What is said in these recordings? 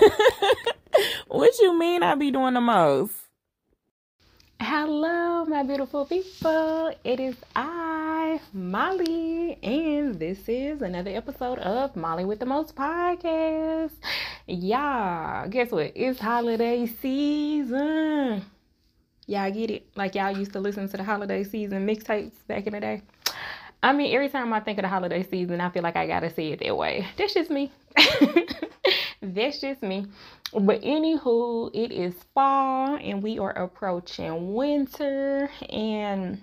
what you mean I be doing the most? Hello, my beautiful people. It is I, Molly, and this is another episode of Molly with the Most podcast. Yeah, guess what? It's holiday season. Y'all get it? Like y'all used to listen to the holiday season mixtapes back in the day. I mean, every time I think of the holiday season, I feel like I gotta say it that way. That's just me. That's just me. But anywho, it is fall and we are approaching winter and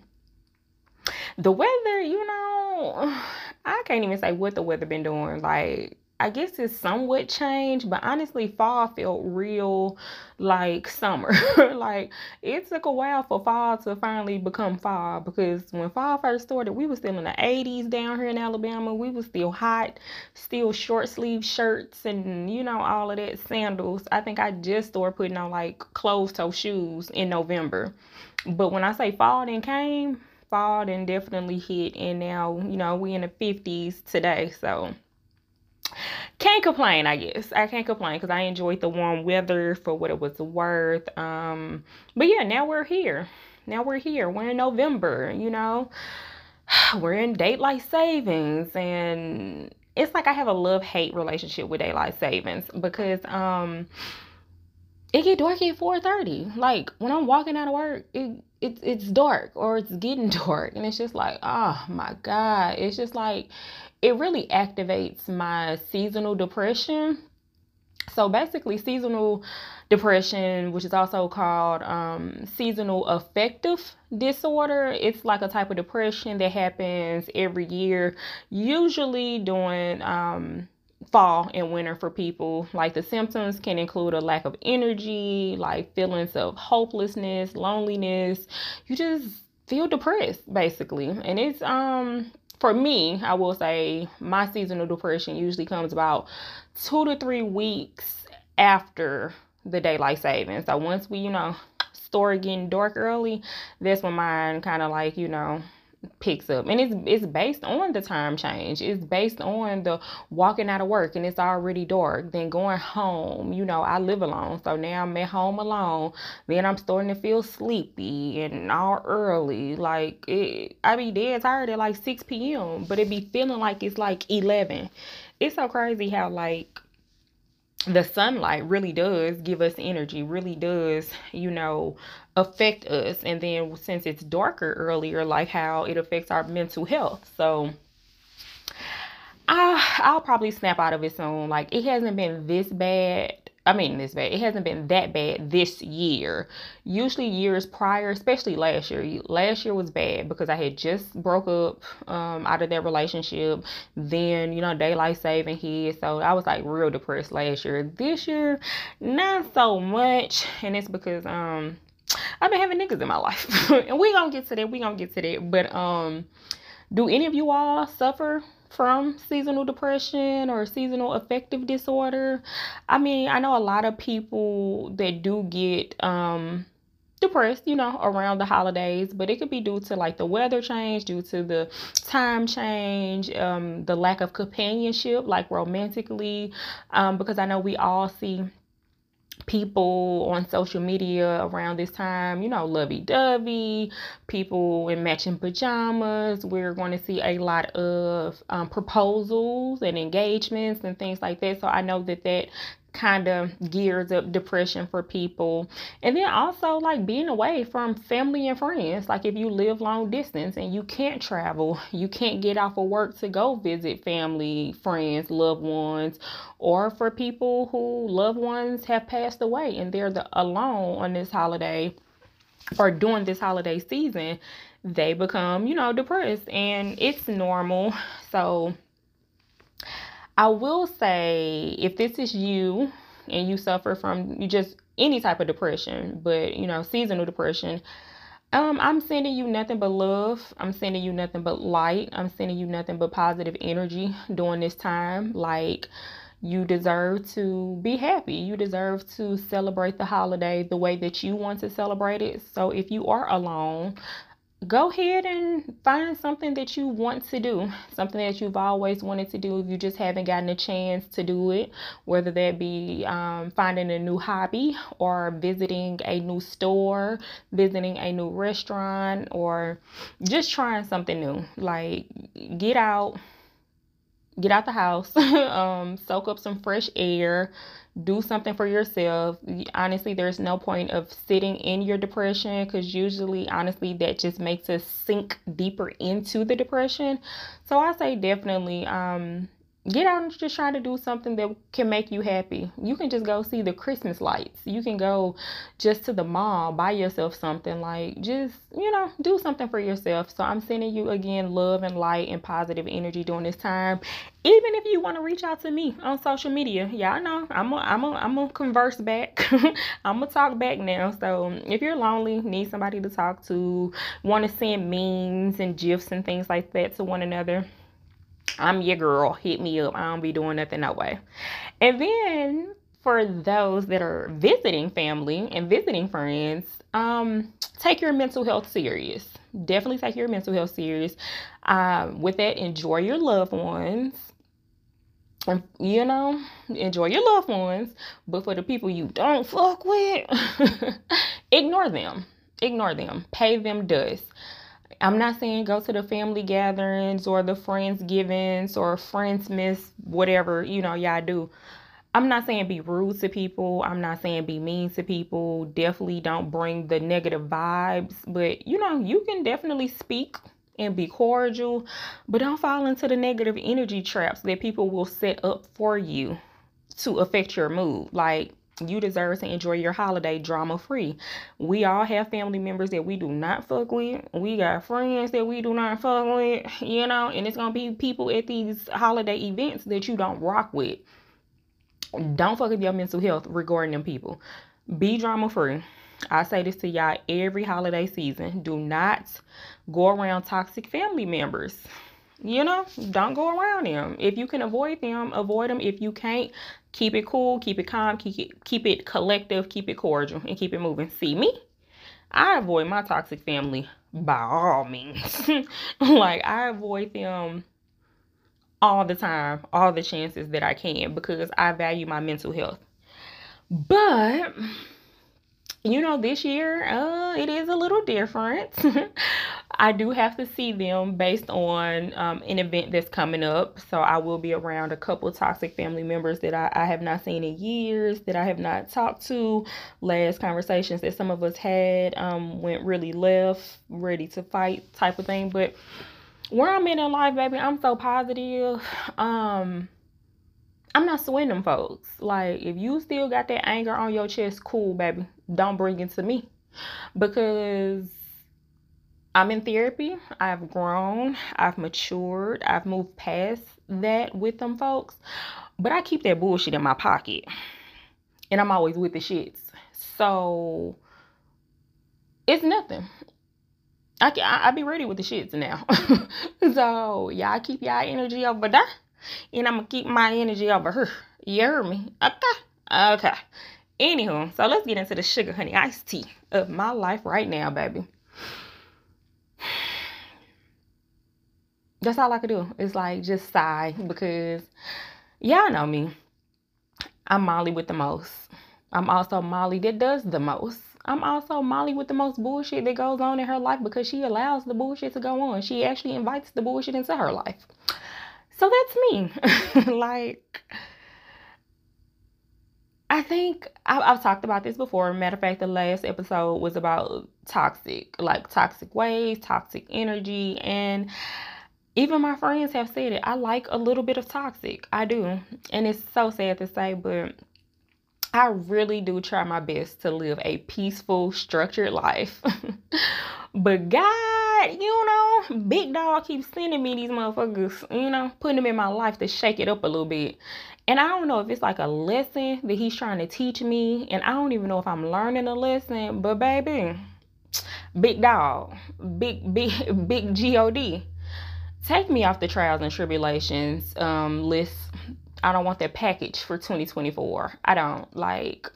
the weather, you know, I can't even say what the weather been doing. Like I guess it's somewhat changed, but honestly, fall felt real like summer. like it took a while for fall to finally become fall because when fall first started, we were still in the 80s down here in Alabama. We were still hot, still short sleeve shirts and you know all of that sandals. I think I just started putting on like closed toe shoes in November. But when I say fall then came, fall then definitely hit and now, you know, we in the 50s today. So can't complain i guess i can't complain because i enjoyed the warm weather for what it was worth um but yeah now we're here now we're here we're in november you know we're in daylight savings and it's like i have a love hate relationship with daylight savings because um it get dark at 4:30. Like when I'm walking out of work, it, it it's dark or it's getting dark and it's just like, oh my god. It's just like it really activates my seasonal depression. So basically, seasonal depression, which is also called um, seasonal affective disorder, it's like a type of depression that happens every year, usually during um, fall and winter for people. Like the symptoms can include a lack of energy, like feelings of hopelessness, loneliness. You just feel depressed basically. And it's um for me, I will say my seasonal depression usually comes about two to three weeks after the daylight savings. So once we, you know, start getting dark early, that's when mine kind of like, you know, picks up. And it's it's based on the time change. It's based on the walking out of work and it's already dark. Then going home you know i live alone so now i'm at home alone. Then i'm starting to feel sleepy and all early. Like it, i be dead tired at like 6 p.m but it be feeling like it's like 11 it's so crazy how like the sunlight really does give us energy, really does, you know, affect us. And then since it's darker earlier, like how it affects our mental health. So I, I'll probably snap out of it soon. Like it hasn't been this bad I mean, this bad. It hasn't been that bad this year. Usually, years prior, especially last year, last year was bad because I had just broke up um, out of that relationship. Then, you know, daylight saving hit. So I was like real depressed last year. This year, not so much. And it's because um, I've been having niggas in my life. and we gonna get to that. We gonna get to that. But um, do any of you all suffer from seasonal depression or seasonal affective disorder. I mean, I know a lot of people that do get um depressed, you know, around the holidays, but it could be due to like the weather change, due to the time change, um, the lack of companionship, like romantically, um, because I know we all see people on social media around this time, you know, lovey dovey, people in matching pajamas. We're going to see a lot of um, proposals and engagements and things like that. So I know that that kind of gears up depression for people. And then also like being away from family and friends. Like if you live long distance and you can't travel, you can't get off of work to go visit family, friends, loved ones, or for people who loved ones have passed away and they're the, alone on this holiday or during this holiday season, they become, you know, depressed and it's normal. So I will say if this is you and you suffer from you just any type of depression, but you know, seasonal depression, um, I'm sending you nothing but love. I'm sending you nothing but light. I'm sending you nothing but positive energy during this time. Like you deserve to be happy. You deserve to celebrate the holiday the way that you want to celebrate it. So if you are alone, go ahead and find something that you want to do, something that you've always wanted to do if you just haven't gotten a chance to do it, whether that be um, finding a new hobby or visiting a new store, visiting a new restaurant, or just trying something new. Like, get out, get out the house, um, soak up some fresh air, do something for yourself. Honestly, there's no point of sitting in your depression because usually, honestly, that just makes us sink deeper into the depression. So I say definitely um get out and just try to do something that can make you happy. You can just go see the Christmas lights. You can go just to the mall, buy yourself something like just, you know, do something for yourself. So I'm sending you again love and light and positive energy during this time. Even if you want to reach out to me on social media, y'all know I'm gonna I'm gonna I'm gonna converse back. I'm gonna talk back now. So if you're lonely, need somebody to talk to, want to send memes and gifs and things like that to one another, I'm your girl. Hit me up. I don't be doing nothing that way. And then for those that are visiting family and visiting friends, um, take your mental health serious. Definitely take your mental health serious. Um, with that, enjoy your loved ones. And, you know, enjoy your loved ones. But for the people you don't fuck with, ignore them. Ignore them. Pay them dust. I'm not saying go to the family gatherings or the friends givings or friends miss whatever, you know, y'all do. I'm not saying be rude to people. I'm not saying be mean to people. Definitely don't bring the negative vibes, but you know, you can definitely speak and be cordial, but don't fall into the negative energy traps that people will set up for you to affect your mood. Like you deserve to enjoy your holiday drama free. We all have family members that we do not fuck with. We got friends that we do not fuck with, you know, and it's gonna be people at these holiday events that you don't rock with. Don't fuck with your mental health regarding them people. Be drama free. I say this to y'all every holiday season. Do not go around toxic family members. You know, don't go around them. If you can avoid them, avoid them. If you can't, keep it cool, keep it calm, keep it keep it collective, keep it cordial, and keep it moving. See me? I avoid my toxic family by all means. like I avoid them all the time, all the chances that I can because I value my mental health. But you know, this year, uh, it is a little different. I do have to see them based on um, an event that's coming up. So I will be around a couple toxic family members that I, I have not seen in years, that I have not talked to. Last conversations that some of us had um, went really left, ready to fight type of thing. But where I'm in in life, baby, I'm so positive. Um, I'm not swinging them folks. Like, if you still got that anger on your chest, cool, baby. Don't bring it to me. Because I'm in therapy. I've grown. I've matured. I've moved past that with them folks. But I keep that bullshit in my pocket. And I'm always with the shits. So, it's nothing. I can I, I be ready with the shits now. so y'all keep y'all energy over there and I'm gonna keep my energy over her. You hear me? Okay. Okay. Anywho, so let's get into the sugar honey iced tea of my life right now, baby. That's all I could do. It's like just sigh because y'all know me. I'm Molly with the most. I'm also Molly that does the most. I'm also Molly with the most bullshit that goes on in her life because she allows the bullshit to go on. She actually invites the bullshit into her life. So that's me. like, I think I, have talked about this before. Matter of fact, the last episode was about toxic, like toxic ways, toxic energy, and even my friends have said it. I like a little bit of toxic. I do. And it's so sad to say, but I really do try my best to live a peaceful, structured life. but God, you know, big dog keeps sending me these motherfuckers, you know, putting them in my life to shake it up a little bit. And I don't know if it's like a lesson that he's trying to teach me. And I don't even know if I'm learning a lesson, but baby, big dog, big, big, big G-O-D. Take me off the trials and tribulations um, list I don't want that package for 2024. I don't like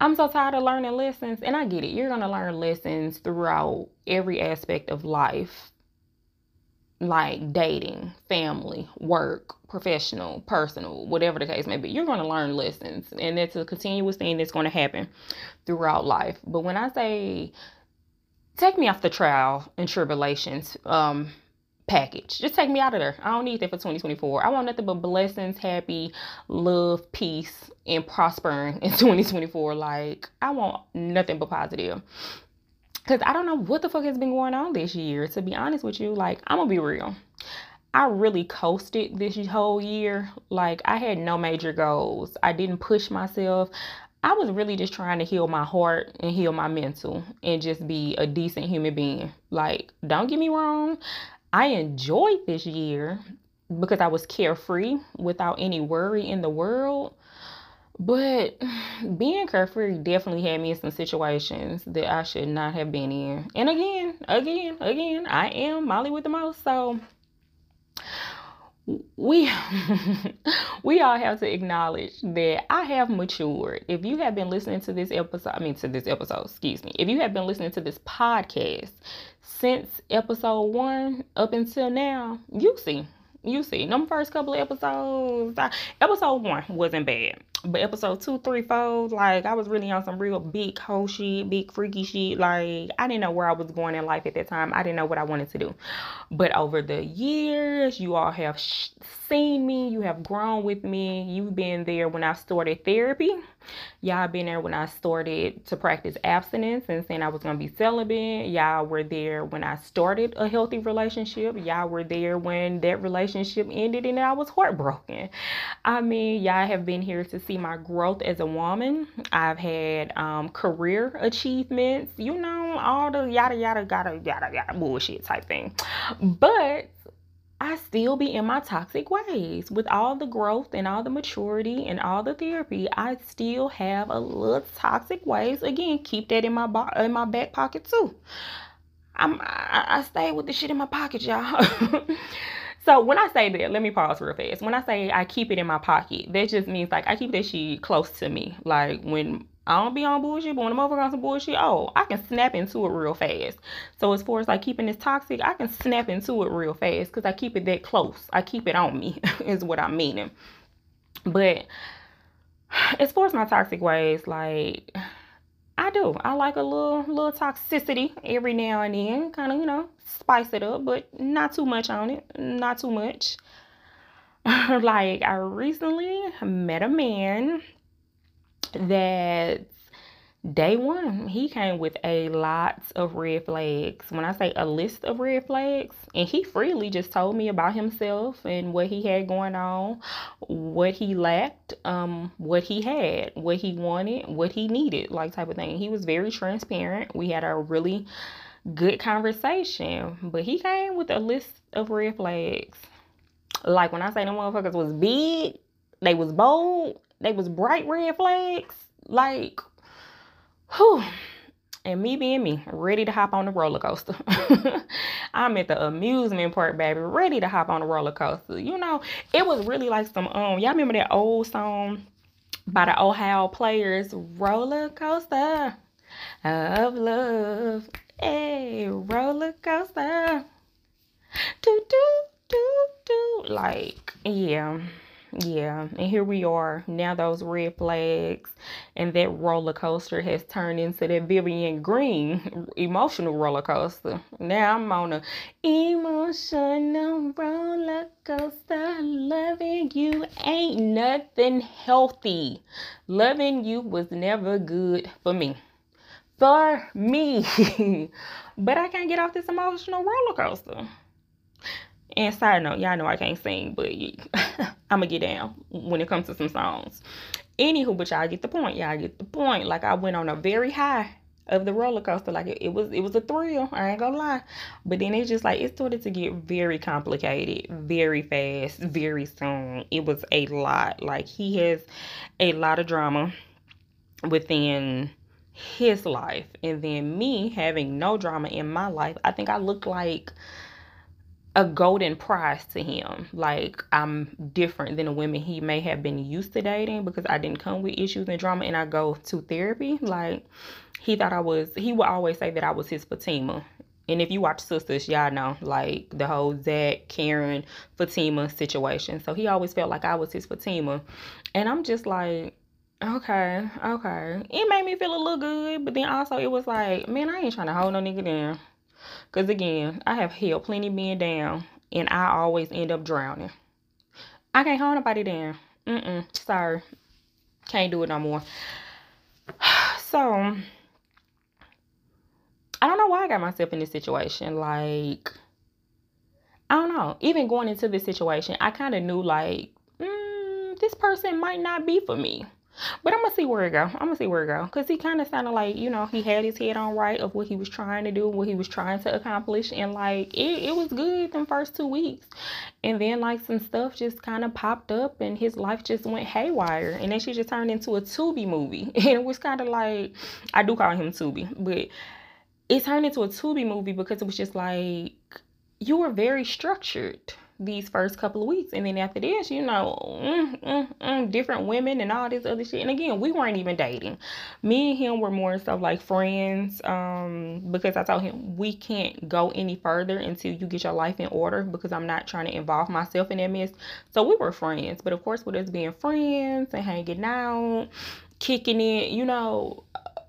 I'm so tired of learning lessons, and I get it. You're gonna learn lessons throughout every aspect of life, like dating, family, work, professional, personal, whatever the case may be. You're gonna learn lessons, and it's a continuous thing that's gonna happen throughout life. But when I say take me off the trial and tribulations, um, package. Just take me out of there. I don't need that for 2024. I want nothing but blessings, happy, love, peace, and prospering in 2024. Like, I want nothing but positive. Because I don't know what the fuck has been going on this year. To be honest with you, like, I'm going to be real. I really coasted this whole year. Like, I had no major goals. I didn't push myself. I was really just trying to heal my heart and heal my mental and just be a decent human being. Like, don't get me wrong. I enjoyed this year because I was carefree without any worry in the world. But being carefree definitely had me in some situations that I should not have been in. And again, again, again, I am Molly with the most. So we we all have to acknowledge that I have matured. If you have been listening to this episode, I mean to this episode, excuse me. If you have been listening to this podcast since episode 1 up until now, you see. You see, them first couple of episodes, episode 1 wasn't bad. But episode two, three, four, like I was really on some real big hoe shit, big freaky shit. Like I didn't know where I was going in life at that time. I didn't know what I wanted to do. But over the years, you all have sh- seen me. You have grown with me. You've been there when I started therapy. Y'all been there when I started to practice abstinence and saying I was gonna be celibate. Y'all were there when I started a healthy relationship. Y'all were there when that relationship ended and I was heartbroken. I mean, y'all have been here to see my growth as a woman. I've had um, career achievements, you know, all the yada yada yada yada yada bullshit type thing. But I still be in my toxic ways. With all the growth and all the maturity and all the therapy, I still have a little toxic ways. Again, keep that in my bo- in my back pocket too. I'm I, I stay with the shit in my pocket, y'all. so when I say that, let me pause real fast. When I say I keep it in my pocket, that just means like I keep that shit close to me. Like when I don't be on bullshit, but when I'm over on some bullshit, oh, I can snap into it real fast. So as far as like keeping this toxic, I can snap into it real fast because I keep it that close. I keep it on me, is what I'm meaning. But as far as my toxic ways, like I do. I like a little little toxicity every now and then. Kind of, you know, spice it up, but not too much on it. Not too much. like I recently met a man that day one he came with a lot of red flags. When i say a list of red flags and he freely just told me about himself and what he had going on what he lacked um what he had what he wanted what he needed like type of thing. He was very transparent. We had a really good conversation but he came with a list of red flags. Like when i say the motherfuckers was big they was bold they was bright red flags. Like, whew. And me being me, ready to hop on the roller coaster. I'm at the amusement park, baby, ready to hop on the roller coaster. You know, it was really like some um, y'all remember that old song by the Ohio players, Roller Coaster of Love. Hey, roller coaster. Do do do do. Like, yeah. Yeah, and here we are. Now those red flags and that roller coaster has turned into that Vivian Green emotional roller coaster. Now I'm on a emotional roller coaster. Loving you ain't nothing healthy. Loving you was never good for me. For me. but I can't get off this emotional roller coaster. And side note, y'all know I can't sing, but I'm gonna get down when it comes to some songs. Anywho, but y'all get the point. Y'all get the point. Like I went on a very high of the roller coaster. Like it, it was it was a thrill. I ain't gonna lie. But then it's just like it started to get very complicated, very fast, very soon. It was a lot. Like he has a lot of drama within his life and then me having no drama in my life i think i look like a golden prize to him. Like I'm different than the women he may have been used to dating because I didn't come with issues and drama and I go to therapy. Like he thought I was he would always say that I was his Fatima. And if you watch Sistas, y'all know like the whole Zach, Karen, Fatima situation. So he always felt like I was his Fatima. And I'm just like, okay, okay. It made me feel a little good, but then also it was like, man, I ain't trying to hold no nigga down. Cause again, I have held plenty men down and I always end up drowning. I can't hold nobody down. Mm-mm. Sorry. Can't do it no more. So I don't know why I got myself in this situation. Like, I don't know. Even going into this situation, I kind of knew like, mm, this person might not be for me. But I'm gonna see where it go. I'm gonna see where it go. Cause he kind of sounded like, you know, he had his head on right of what he was trying to do, what he was trying to accomplish, and like it, it was good the first two weeks. And then like some stuff just kind of popped up, and his life just went haywire. And then she just turned into a Tubi movie, and it was kind of like, I do call him Tubi, but it turned into a Tubi movie because it was just like you were very structured these first couple of weeks. And then after this you know mm, mm, mm, different women and all this other shit. And again we weren't even dating. Me and him were more so like friends um because i told him we can't go any further until you get your life in order because i'm not trying to involve myself in that mess. So we were friends. But of course with us being friends and hanging out kicking it you know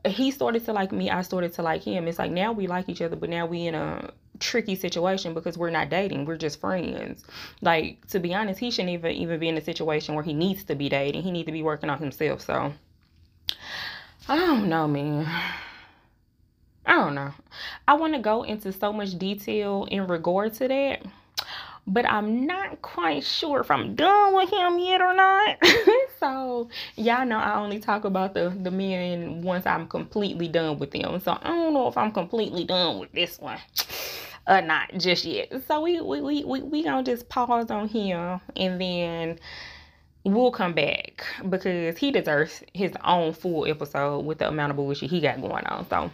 he started to like me, I started to like him. It's like now we like each other, but now we in a tricky situation because we're not dating. We're just friends. Like to be honest, he shouldn't even even be in a situation where he needs to be dating. He needs to be working on himself. So I don't know, man. I don't know. I want to go into so much detail in regard to that but I'm not quite sure if I'm done with him yet or not. so y'all know I only talk about the the men once I'm completely done with them. So I don't know if I'm completely done with this one or not just yet. So we we we we, we gonna just pause on him and then we'll come back because he deserves his own full episode with the amount of bullshit he got going on. So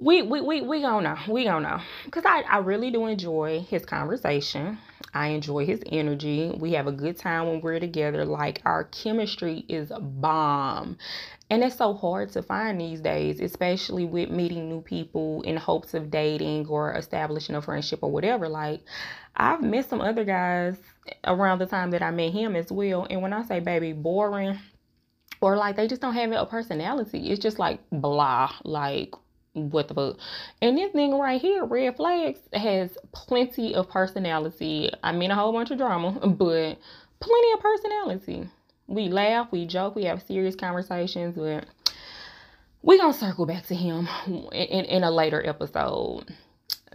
we we we we gonna know. We gonna know. Cause I, I really do enjoy his conversation. I enjoy his energy. We have a good time when we're together. Like our chemistry is bomb. And it's so hard to find these days, especially with meeting new people in hopes of dating or establishing a friendship or whatever. Like I've met some other guys around the time that I met him as well. And when I say baby boring, or like they just don't have a personality. It's just like blah. Like what the fuck. And this nigga right here, Red Flags, has plenty of personality. I mean, a whole bunch of drama, but plenty of personality. We laugh, we joke, we have serious conversations, but we're gonna circle back to him in, in, in a later episode.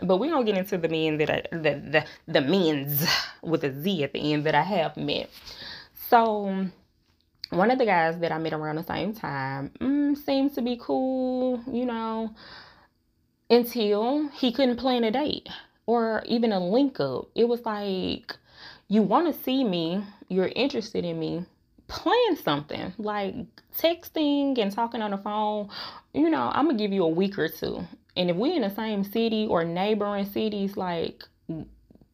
But we're gonna get into the men that I, the the the men's with a Z at the end that I have met. So one of the guys that I met around the same time mm, seems to be cool, you know, until he couldn't plan a date or even a link up. It was like, you want to see me, you're interested in me, plan something like texting and talking on the phone. You know, I'm gonna give you a week or two. And if we're in the same city or neighboring cities, like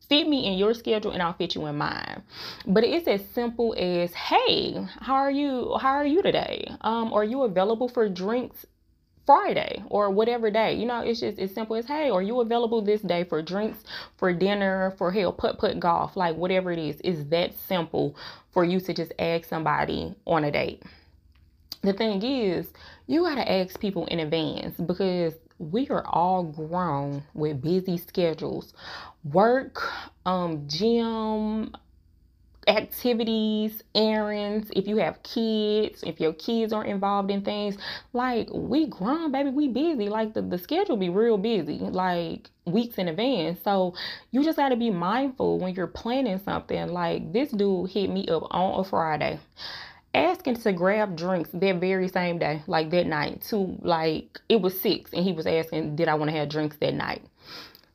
fit me in your schedule and I'll fit you in mine. But it's as simple as, hey, how are you? How are you today? Um, are you available for drinks Friday or whatever day? You know, it's just as simple as, hey, are you available this day for drinks, for dinner, for hell, put put golf, like whatever it is. Is that simple for you to just ask somebody on a date? The thing is, you gotta ask people in advance because we are all grown with busy schedules. Work um gym activities errands if you have kids if your kids are involved in things like we grown baby we busy. Like the, the schedule be real busy like weeks in advance. So you just got to be mindful when you're planning something. Like this dude hit me up on a friday asking to grab drinks that very same day, like that night, to like it was six, and he was asking, did I want to have drinks that night?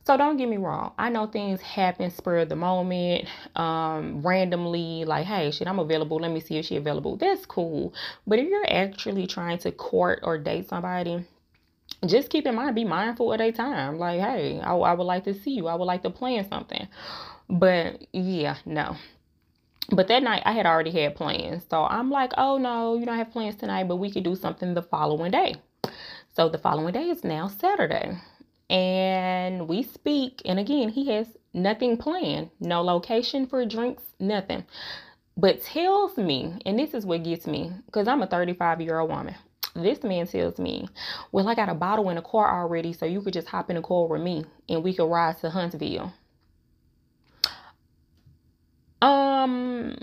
So don't get me wrong. I know things happen spur of the moment, um, randomly, like, hey, shit, I'm available. Let me see if she available. That's cool. But if you're actually trying to court or date somebody, just keep in mind, be mindful of their time. Like, hey, I, I would like to see you. I would like to plan something. But yeah, no. But that night I had already had plans. So I'm like, oh no, you don't have plans tonight, but we could do something the following day. So the following day is now Saturday. And we speak. And again, he has nothing planned, no location for drinks, nothing. But tells me, and this is what gets me, because I'm a 35 year old woman. This man tells me, Well, I got a bottle in the car already, so you could just hop in the car with me and we could ride to Huntsville. Um,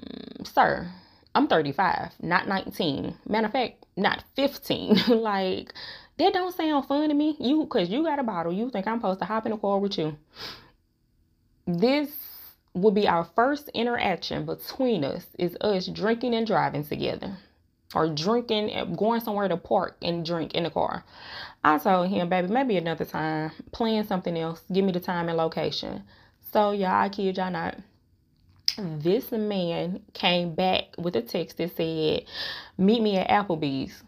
sir, I'm 35, not 19. Matter of fact, not 15. like, that don't sound fun to me. You, cause you got a bottle. You think I'm supposed to hop in the car with you. This would be our first interaction between us is us drinking and driving together or drinking and going somewhere to park and drink in the car i told him baby maybe another time plan something else give me the time and location so yeah i kid y'all not this man came back with a text that said, Meet me at Applebee's.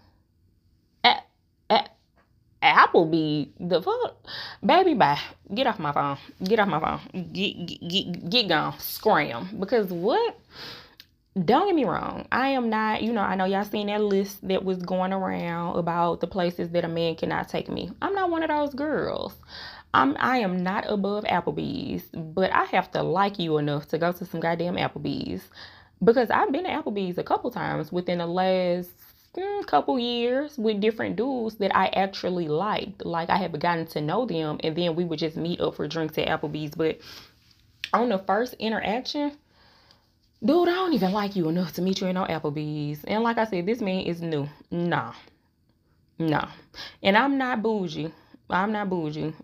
At, at Applebee, the fuck? Baby, bye. Get off my phone. Get off my phone. Get, get, get, get gone. Scram. Because what? Don't get me wrong. I am not, you know, I know y'all seen that list that was going around about the places that a man cannot take me. I'm not one of those girls. I'm I am not above Applebee's, but I have to like you enough to go to some goddamn Applebee's because I've been to Applebee's a couple times within the last mm, couple years with different dudes that I actually liked. Like I have gotten to know them, and then we would just meet up for drinks at Applebee's. But on the first interaction, dude, I don't even like you enough to meet you in no Applebee's. And like I said, this man is new. Nah, nah, and I'm not bougie. I'm not bougie.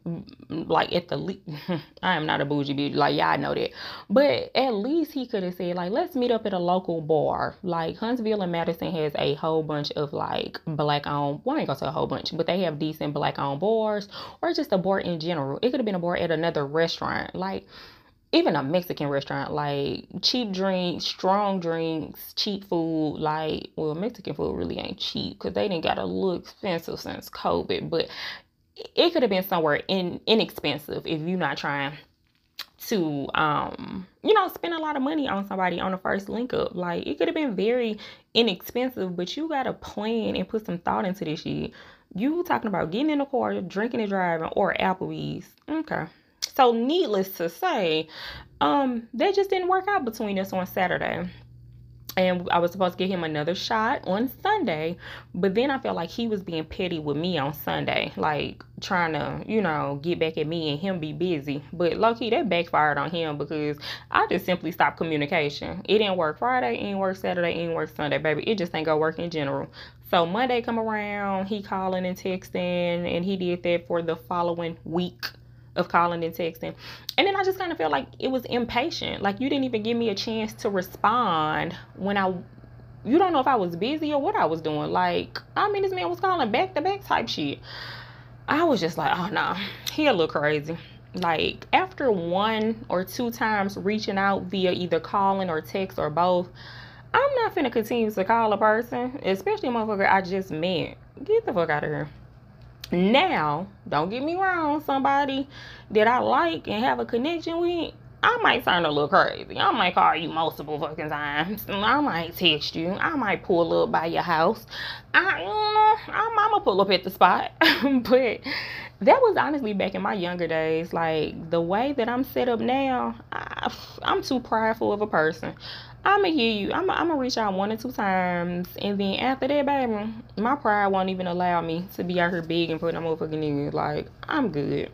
Like at the least, I am not a bougie bitch. Like y'all know that. But at least he could have said like, let's meet up at a local bar. Like Huntsville and Madison has a whole bunch of like black owned. Well, I ain't gonna say a whole bunch, but they have decent black owned bars or just a bar in general. It could have been a bar at another restaurant. Like even a Mexican restaurant, like cheap drinks, strong drinks, cheap food. Like, well, Mexican food really ain't cheap because they didn't got a little expensive since COVID. But it could have been somewhere in inexpensive if you're not trying to um you know spend a lot of money on somebody on the first link up. Like it could have been very inexpensive but you gotta plan and put some thought into this shit. You talking about getting in the car drinking and driving or applebee's. Okay. So needless to say um that just didn't work out between us on saturday and I was supposed to get him another shot on Sunday, but then I felt like he was being petty with me on Sunday, like trying to, you know, get back at me and him be busy. But low key, that backfired on him because I just simply stopped communication. It didn't work Friday, it didn't work Saturday, it didn't work Sunday, baby. It just ain't gonna work in general. So Monday come around, he calling and texting, and he did that for the following week of calling and texting. And then I just kind of felt like it was impatient. Like you didn't even give me a chance to respond when I you don't know if I was busy or what I was doing. Like, I mean, this man was calling back to back type shit. I was just like, oh no, nah, he a little crazy. Like after one or two times reaching out via either calling or text or both, I'm not finna continue to call a person, especially a motherfucker I just met. Get the fuck out of here. Now, don't get me wrong, somebody that I like and have a connection with, I might turn a little crazy. I might call you multiple fucking times. I might text you. I might pull up by your house. I, you know, I'm, I'm gonna pull up at the spot. but that was honestly back in my younger days. Like the way that I'm set up now, I, I'm too prideful of a person. I'm gonna hear you. I'm, I'm reach out one or two times, and then after that, baby, my pride won't even allow me to be out here big and putting a motherfucking nigga. Like I'm good.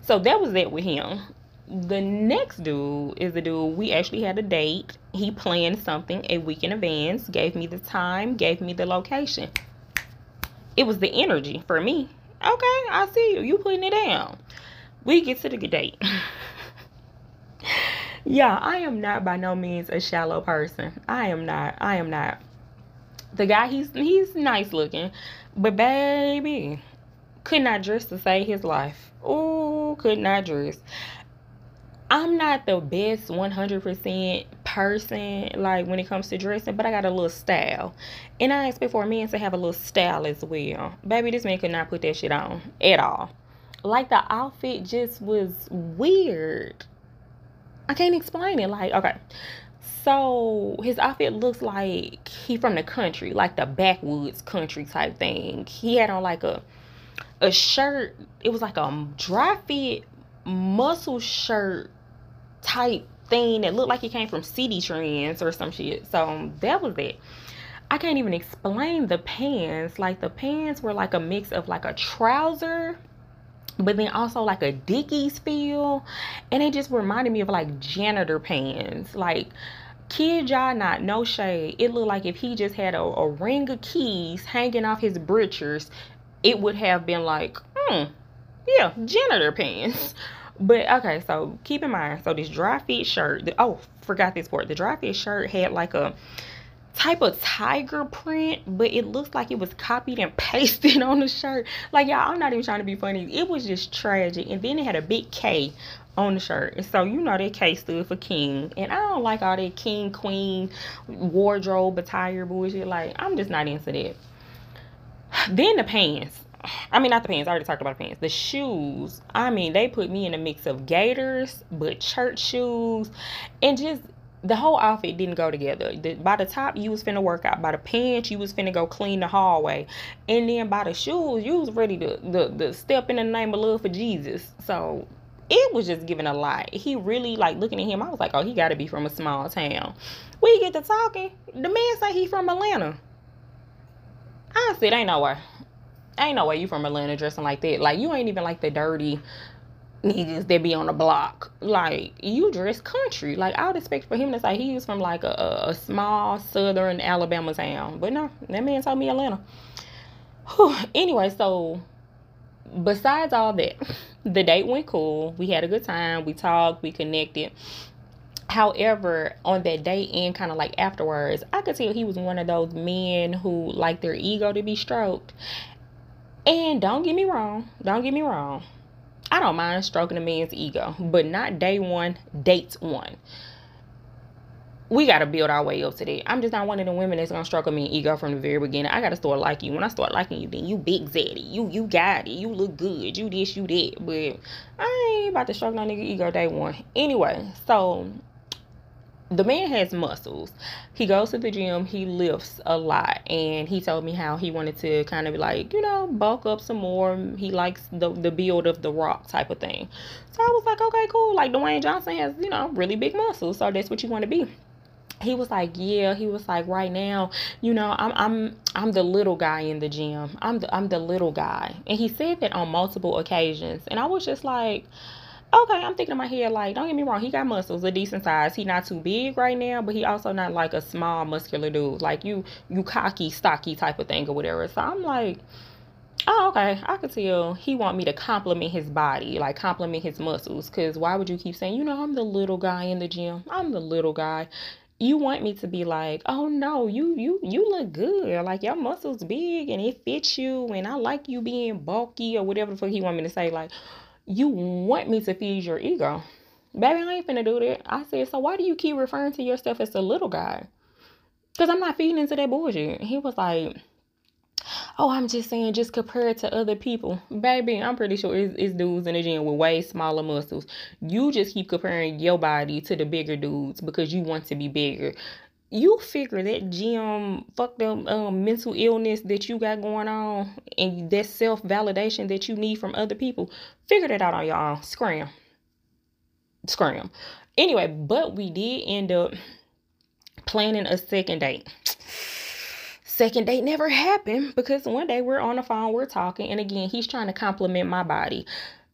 So that was it with him. The next dude is the dude we actually had a date. He planned something a week in advance, gave me the time, gave me the location. It was the energy for me. Okay, I see you. You putting it down. We get to the date. yeah, I am not by no means a shallow person. I am not. I am not. The guy, he's he's nice looking, but baby, could not dress to save his life. Oh, could not dress. I'm not the best 100% person, like when it comes to dressing, but I got a little style. And I expect for men to have a little style as well. Baby, this man could not put that shit on at all. Like the outfit just was weird. I can't explain it. Like, okay. So his outfit looks like he from the country, like the backwoods country type thing. He had on like a a shirt. It was like a dry fit muscle shirt type thing that looked like it came from Citi Trends or some shit. So that was it. I can't even explain the pants. Like the pants were like a mix of like a trouser, but then also like a Dickies feel. And it just reminded me of like janitor pants. Like kid y'all not no shade. It looked like if he just had a, a ring of keys hanging off his breeches, it would have been like, hmm, yeah, janitor pants. But okay, so keep in mind, so this dry fit shirt, the, oh, forgot this part. The dry fit shirt had like a type of tiger print, but it looks like it was copied and pasted on the shirt. Like y'all, I'm not even trying to be funny. It was just tragic. And then it had a big K on the shirt. And so you know that K stood for king. And I don't like all that king, queen, wardrobe, attire bullshit. Like, I'm just not into that. Then the pants. I mean, not the pants. I already talked about the pants. The shoes. I mean, they put me in a mix of gators, but church shoes, and just the whole outfit didn't go together. The, by the top, you was finna work out. By the pants, you was finna go clean the hallway. And then by the shoes, you was ready to the, the step in the name of love for Jesus. So it was just giving a lot. He really like looking at him. I was like, oh, he got to be from a small town. We get to talking. The man say he from Atlanta. I said, ain't no way ain't no way you from Atlanta dressing like that. Like you ain't even like the dirty niggas that be on the block. Like you dress country. Like I would expect for him to say he was from like a, a small southern Alabama town. But no, that man told me Atlanta. Whew. Anyway, so besides all that, the date went cool. We had a good time. We talked. We connected. However, on that day and kind of like afterwards, I could tell he was one of those men who like their ego to be stroked. And don't get me wrong, don't get me wrong. I don't mind stroking a man's ego, but not day one, date one. We gotta build our way up to that. I'm just not one of the women that's gonna stroke a man's ego from the very beginning. I gotta start liking you. When I start liking you, then you big zaddy. You you got it. You look good. You this, you that. But I ain't about to stroke no nigga ego day one. Anyway, so the man has muscles. He goes to the gym, he lifts a lot, and he told me how he wanted to kind of like, you know, bulk up some more. He likes the the build of the rock type of thing. So I was like, okay, cool. Like Dwayne Johnson has, you know, really big muscles, so that's what you want to be. He was like, yeah. He was like, right now, you know, I'm I'm I'm the little guy in the gym. I'm the I'm the little guy, and he said that on multiple occasions, and I was just like okay, I'm thinking in my head, like, don't get me wrong, he got muscles, a decent size. He not too big right now, but he also not like a small muscular dude. Like you you cocky, stocky type of thing or whatever. So I'm like, oh, okay, I could tell he want me to compliment his body, like compliment his muscles. Cause why would you keep saying, you know, I'm the little guy in the gym. I'm the little guy. You want me to be like, oh no, you you you look good. Like your muscles big and it fits you and I like you being bulky or whatever the fuck he want me to say. Like, you want me to feed your ego. Baby, I ain't finna do that. I said, so why do you keep referring to yourself as the little guy? Because I'm not feeding into that bullshit. He was like, oh, I'm just saying, just compare it to other people. Baby, I'm pretty sure it's, it's dudes in the gym with way smaller muscles. You just keep comparing your body to the bigger dudes because you want to be bigger you figure that gym fuck them um, mental illness that you got going on and that self validation that you need from other people figure that out on your own. Scram. Scram. Anyway but we did end up planning a second date. Second date never happened because one day we're on the phone we're talking and again he's trying to compliment my body.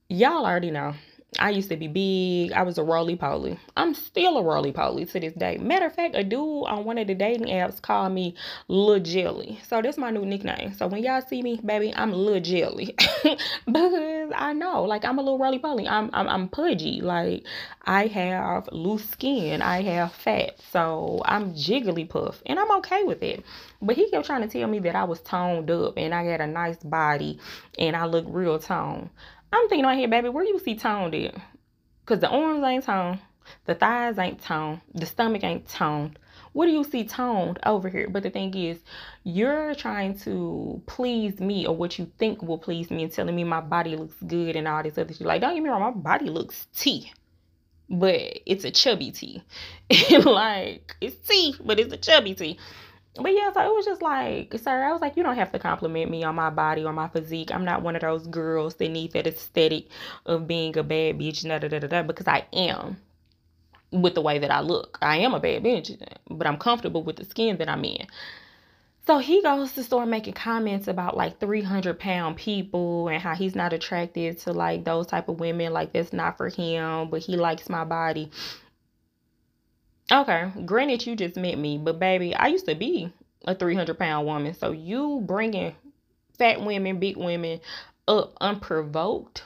Y'all already know I used to be big. I was a roly poly. I'm still a roly poly to this day. Matter of fact, a dude on one of the dating apps called me Lil Jelly. So that's my new nickname. So when y'all see me, baby, I'm Lil Jelly. because I know, like I'm a little roly poly. I'm, I'm I'm pudgy. Like I have loose skin. I have fat. So I'm Jigglypuff. And I'm okay with it. But he kept trying to tell me that I was toned up and I had a nice body and I look real toned. I'm thinking right here, baby, where you see toned at? Because the arms ain't toned, the thighs ain't toned, the stomach ain't toned. What do you see toned over here? But the thing is, you're trying to please me or what you think will please me and telling me my body looks good and all this other shit. Like, don't get me wrong, my body looks T, but it's a chubby T. like, it's T, but it's a chubby T. But yeah, so it was just like, sir, I was like, you don't have to compliment me on my body or my physique. I'm not one of those girls that need that aesthetic of being a bad bitch, da da da da, da because I am with the way that I look. I am a bad bitch, but I'm comfortable with the skin that I'm in. So he goes to start making comments about like 300 pound people and how he's not attracted to like those type of women. Like that's not for him, but he likes my body. Okay, granted you just met me, but baby, I used to be a 300 pound woman. So you bringing fat women, big women up unprovoked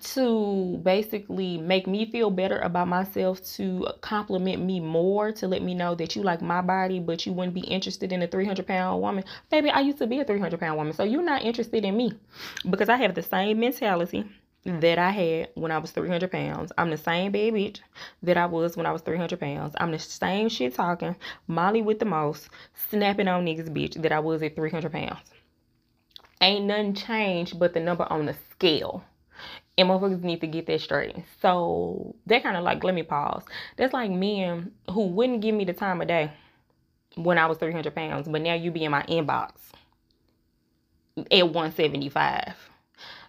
to basically make me feel better about myself, to compliment me more, to let me know that you like my body, but you wouldn't be interested in a 300 pound woman. Baby, I used to be a 300 pound woman, so you're not interested in me because I have the same mentality Mm. that I had when I was 300 pounds. I'm the same bad bitch that I was when I was 300 pounds. I'm the same shit talking, Molly with the most, snapping on niggas bitch that I was at 300 pounds. Ain't nothing changed but the number on the scale. And motherfuckers need to get that straight. So that kind of like, let me pause. That's like men who wouldn't give me the time of day when I was 300 pounds, but now you be in my inbox at 175.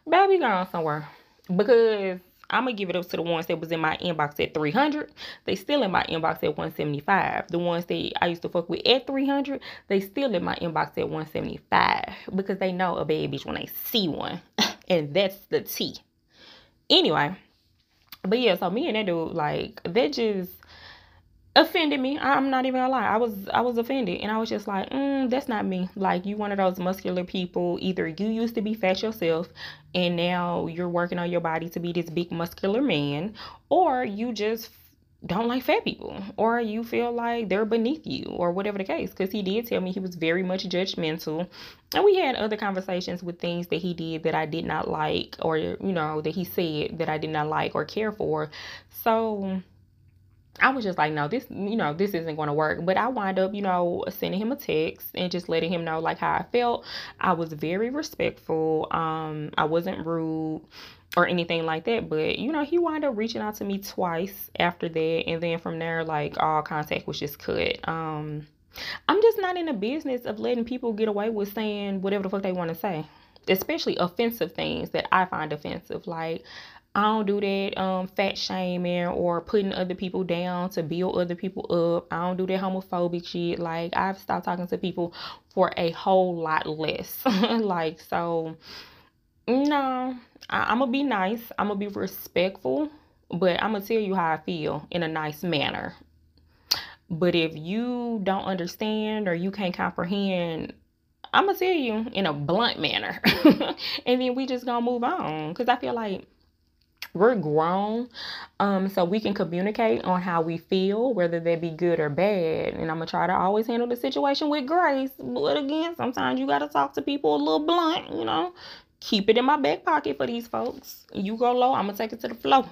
Baby, gone somewhere. Because I'm gonna give it up to the ones that was in my inbox at 300. They still in my inbox at 175. The ones that I used to fuck with at 300, they still in my inbox at 175 because they know a bad bitch when they see one, and that's the T. Anyway, but yeah, so me and that dude, like, that just offended me. I'm not even gonna lie. I was I was offended, and I was just like, mm, that's not me. Like, you one of those muscular people. Either you used to be fat yourself, and now you're working on your body to be this big muscular man, or you just don't like fat people or you feel like they're beneath you or whatever the case because he did tell me he was very much judgmental and we had other conversations with things that he did that i did not like or you know that he said that i did not like or care for so I was just like, no, this, you know, this isn't going to work. But I wind up, you know, sending him a text and just letting him know like how I felt. I was very respectful. Um, I wasn't rude or anything like that. But you know, he wound up reaching out to me twice after that, and then from there, like all contact was just cut. Um, I'm just not in the business of letting people get away with saying whatever the fuck they want to say, especially offensive things that I find offensive. Like I don't do that um fat shaming or putting other people down to build other people up. I don't do that homophobic shit. Like I've stopped talking to people for a whole lot less. like so no, I, am gonna be nice. I'm gonna be respectful, but I'm gonna tell you how I feel in a nice manner. But if you don't understand or you can't comprehend, I'm gonna tell you in a blunt manner, and then we just gonna move on. Cause I feel like we're grown um so we can communicate on how we feel whether they be good or bad and i'm gonna try to always handle the situation with grace but again sometimes you gotta talk to people a little blunt you know keep it in my back pocket for these folks. You go low, I'm gonna take it to the floor.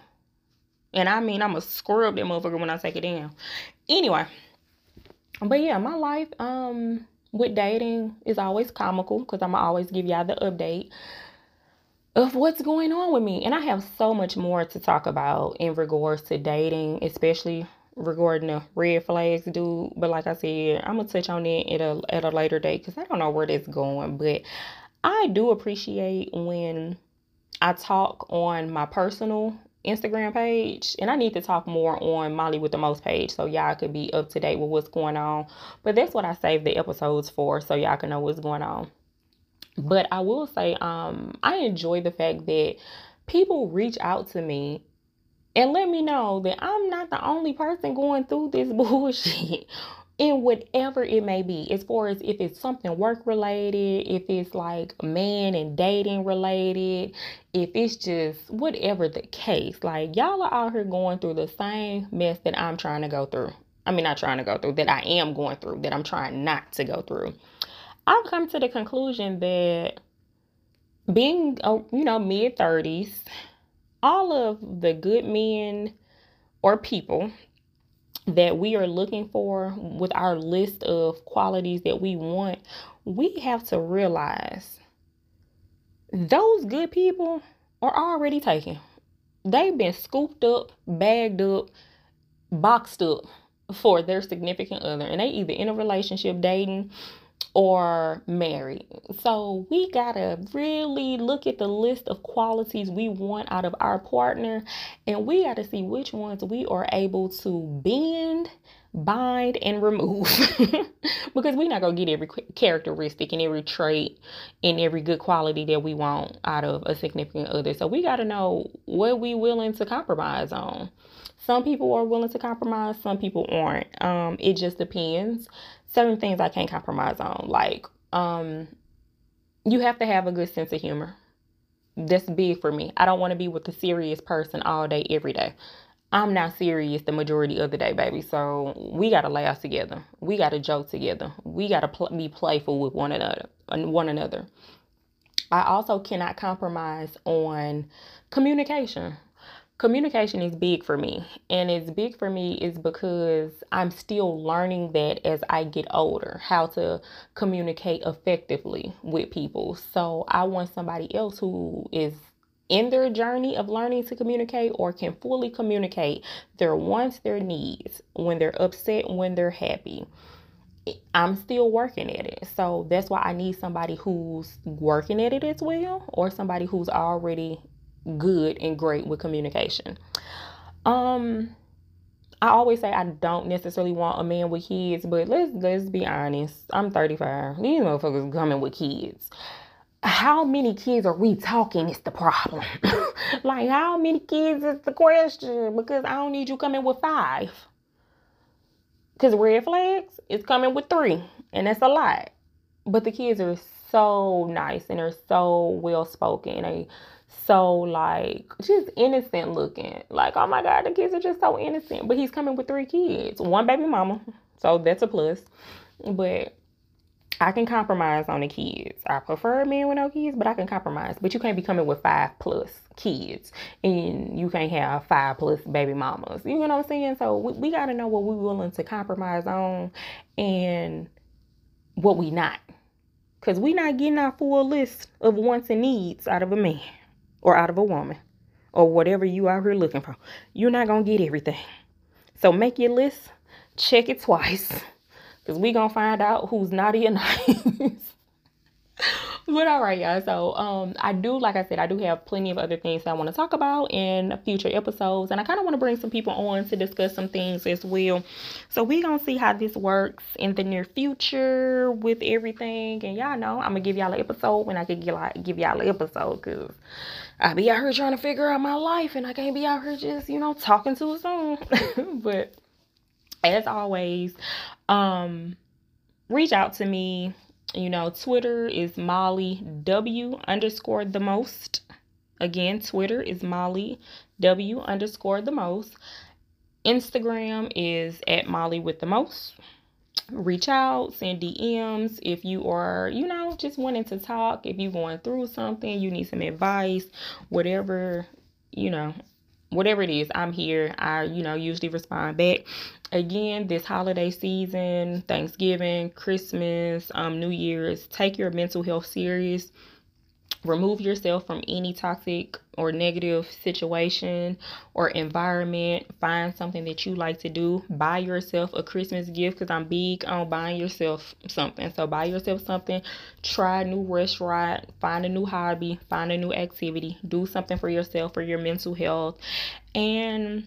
And I mean, I'm gonna scrub that motherfucker when I take it down. Anyway, but yeah, my life um with dating is always comical because I'm gonna always give y'all the update of what's going on with me. And I have so much more to talk about in regards to dating, especially regarding the red flags, dude. But like I said, I'm gonna touch on it at a at a later date because I don't know where that's going. But I do appreciate when I talk on my personal Instagram page, and I need to talk more on Molly with the Most page so y'all could be up to date with what's going on. But that's what I save the episodes for so y'all can know what's going on. But I will say, um, I enjoy the fact that people reach out to me and let me know that I'm not the only person going through this bullshit in whatever it may be, as far as if it's something work related, if it's like man and dating related, if it's just whatever the case, like y'all are out here going through the same mess that I'm trying to go through. I mean, not trying to go through, that I am going through, that I'm trying not to go through. I've come to the conclusion that being, uh, you know, mid 30s, all of the good men or people that we are looking for with our list of qualities that we want, we have to realize those good people are already taken. They've been scooped up, bagged up, boxed up for their significant other, and they either in a relationship dating or married. So we gotta really look at the list of qualities we want out of our partner and we gotta see which ones we are able to bend, bind, and remove. because we're not gonna get every characteristic and every trait and every good quality that we want out of a significant other. So we gotta know what we willing to compromise on. Some people are willing to compromise, some people aren't. Um, it just depends certain things I can't compromise on. Like, um, you have to have a good sense of humor. That's big for me. I don't want to be with a serious person all day, every day. I'm not serious the majority of the day, baby. So we gotta laugh together. We gotta joke together. We gotta pl- be playful with one another. One another. I also cannot compromise on communication communication is big for me and it's big for me is because i'm still learning that as i get older how to communicate effectively with people so i want somebody else who is in their journey of learning to communicate or can fully communicate their wants their needs when they're upset when they're happy I'm still working at it. So that's why I need somebody who's working at it as well or somebody who's already good and great with communication. Um I always say I don't necessarily want a man with kids, but let's let's be honest. I'm 35. These motherfuckers coming with kids. How many kids are we talking is the problem. like how many kids is the question? Because I don't need you coming with five. Cause red flags is coming with three. And that's a lot. But the kids are so nice and they're so well spoken. They so like just innocent looking. Like, oh my God, the kids are just so innocent. But he's coming with three kids, one baby mama. So that's a plus. But I can compromise on the kids. I prefer a man with no kids, but I can compromise. But you can't be coming with five plus kids, and you can't have five plus baby mamas. You know what I'm saying? So we, we got to know what we're willing to compromise on, and what we not, because we not getting our full list of wants and needs out of a man or out of a woman or whatever you out here looking for. You're not going to get everything. So make your list, check it twice because we going to find out who's naughty and nice. but all right, y'all. So um, I do, like I said, I do have plenty of other things that I want to talk about in future episodes, and I kind of want to bring some people on to discuss some things as well. So we gonna see how this works in the near future with everything, and y'all know I'm gonna give y'all an episode when I can give like give y'all an episode, cause I be out here trying to figure out my life, and I can't be out here just you know talking to a song. but as always, um, reach out to me you know, Twitter is Molly W underscore the most. Again, Twitter is Molly W underscore the most. Instagram is at Molly with the most. Reach out, send DMs if you are, you know, just wanting to talk. If you're going through something, you need some advice, whatever, you know, whatever it is, I'm here. I, you know, usually respond back. Again, this holiday season, Thanksgiving, Christmas, um, New Year's, take your mental health serious. Remove yourself from any toxic or negative situation or environment. Find something that you like to do. Buy yourself a Christmas gift because I'm big on buying yourself something. So buy yourself something. Try a new restaurant. Find a new hobby. Find a new activity. Do something for yourself for your mental health. And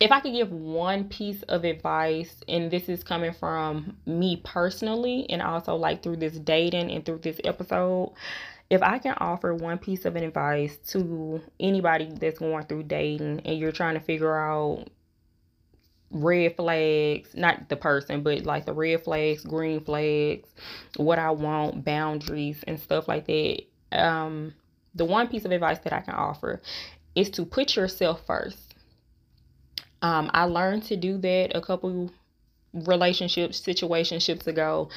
if I could give one piece of advice, and this is coming from me personally, and also like through this dating and through this episode, if I can offer one piece of advice to anybody that's going through dating and you're trying to figure out red flags, not the person, but like the red flags, green flags, what I want, boundaries, and stuff like that. Um, the one piece of advice that I can offer is to put yourself first um, I learned to do that a couple relationships, situationships ago.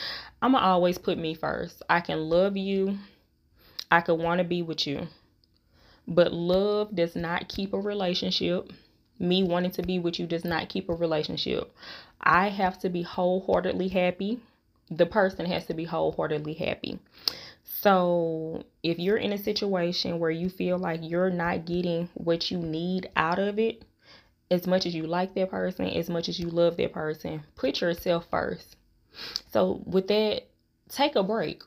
I'm gonna always put me first. I can love you. I could want to be with you. But love does not keep a relationship. Me wanting to be with you does not keep a relationship. I have to be wholeheartedly happy. The person has to be wholeheartedly happy. So, if you're in a situation where you feel like you're not getting what you need out of it, as much as you like that person, as much as you love that person, put yourself first. So, with that, take a break.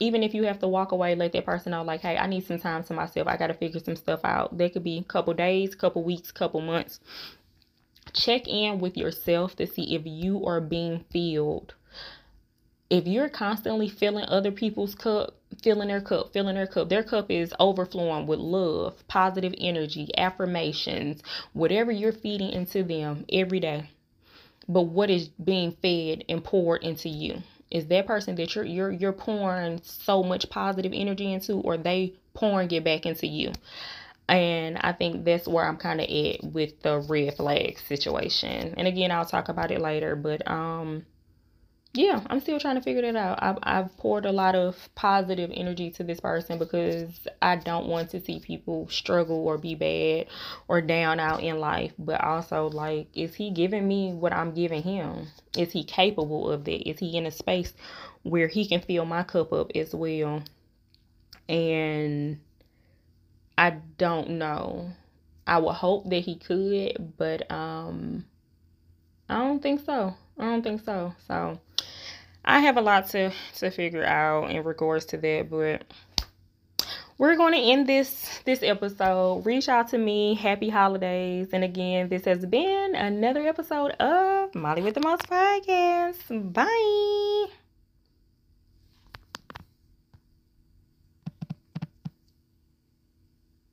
Even if you have to walk away, let that person know, like, hey, I need some time to myself. I got to figure some stuff out. That could be a couple days, couple weeks, couple months. Check in with yourself to see if you are being filled. If you're constantly filling other people's cup, filling their cup, filling their cup. Their cup is overflowing with love, positive energy, affirmations, whatever you're feeding into them every day. But what is being fed and poured into you? Is that person that you're you're you're pouring so much positive energy into, or they pouring it back into you? And I think that's where I'm kind of at with the red flag situation. And again, I'll talk about it later, but um yeah, I'm still trying to figure that out. I've, I've poured a lot of positive energy to this person because I don't want to see people struggle or be bad or down out in life. But also, like, is he giving me what I'm giving him? Is he capable of that? Is he in a space where he can fill my cup up as well? And I don't know. I would hope that he could, but um, I don't think so. I don't think so. So I have a lot to to figure out in regards to that, but we're going to end this this episode. Reach out to me. Happy holidays. And again, this has been another episode of Molly with the Most podcast. Bye.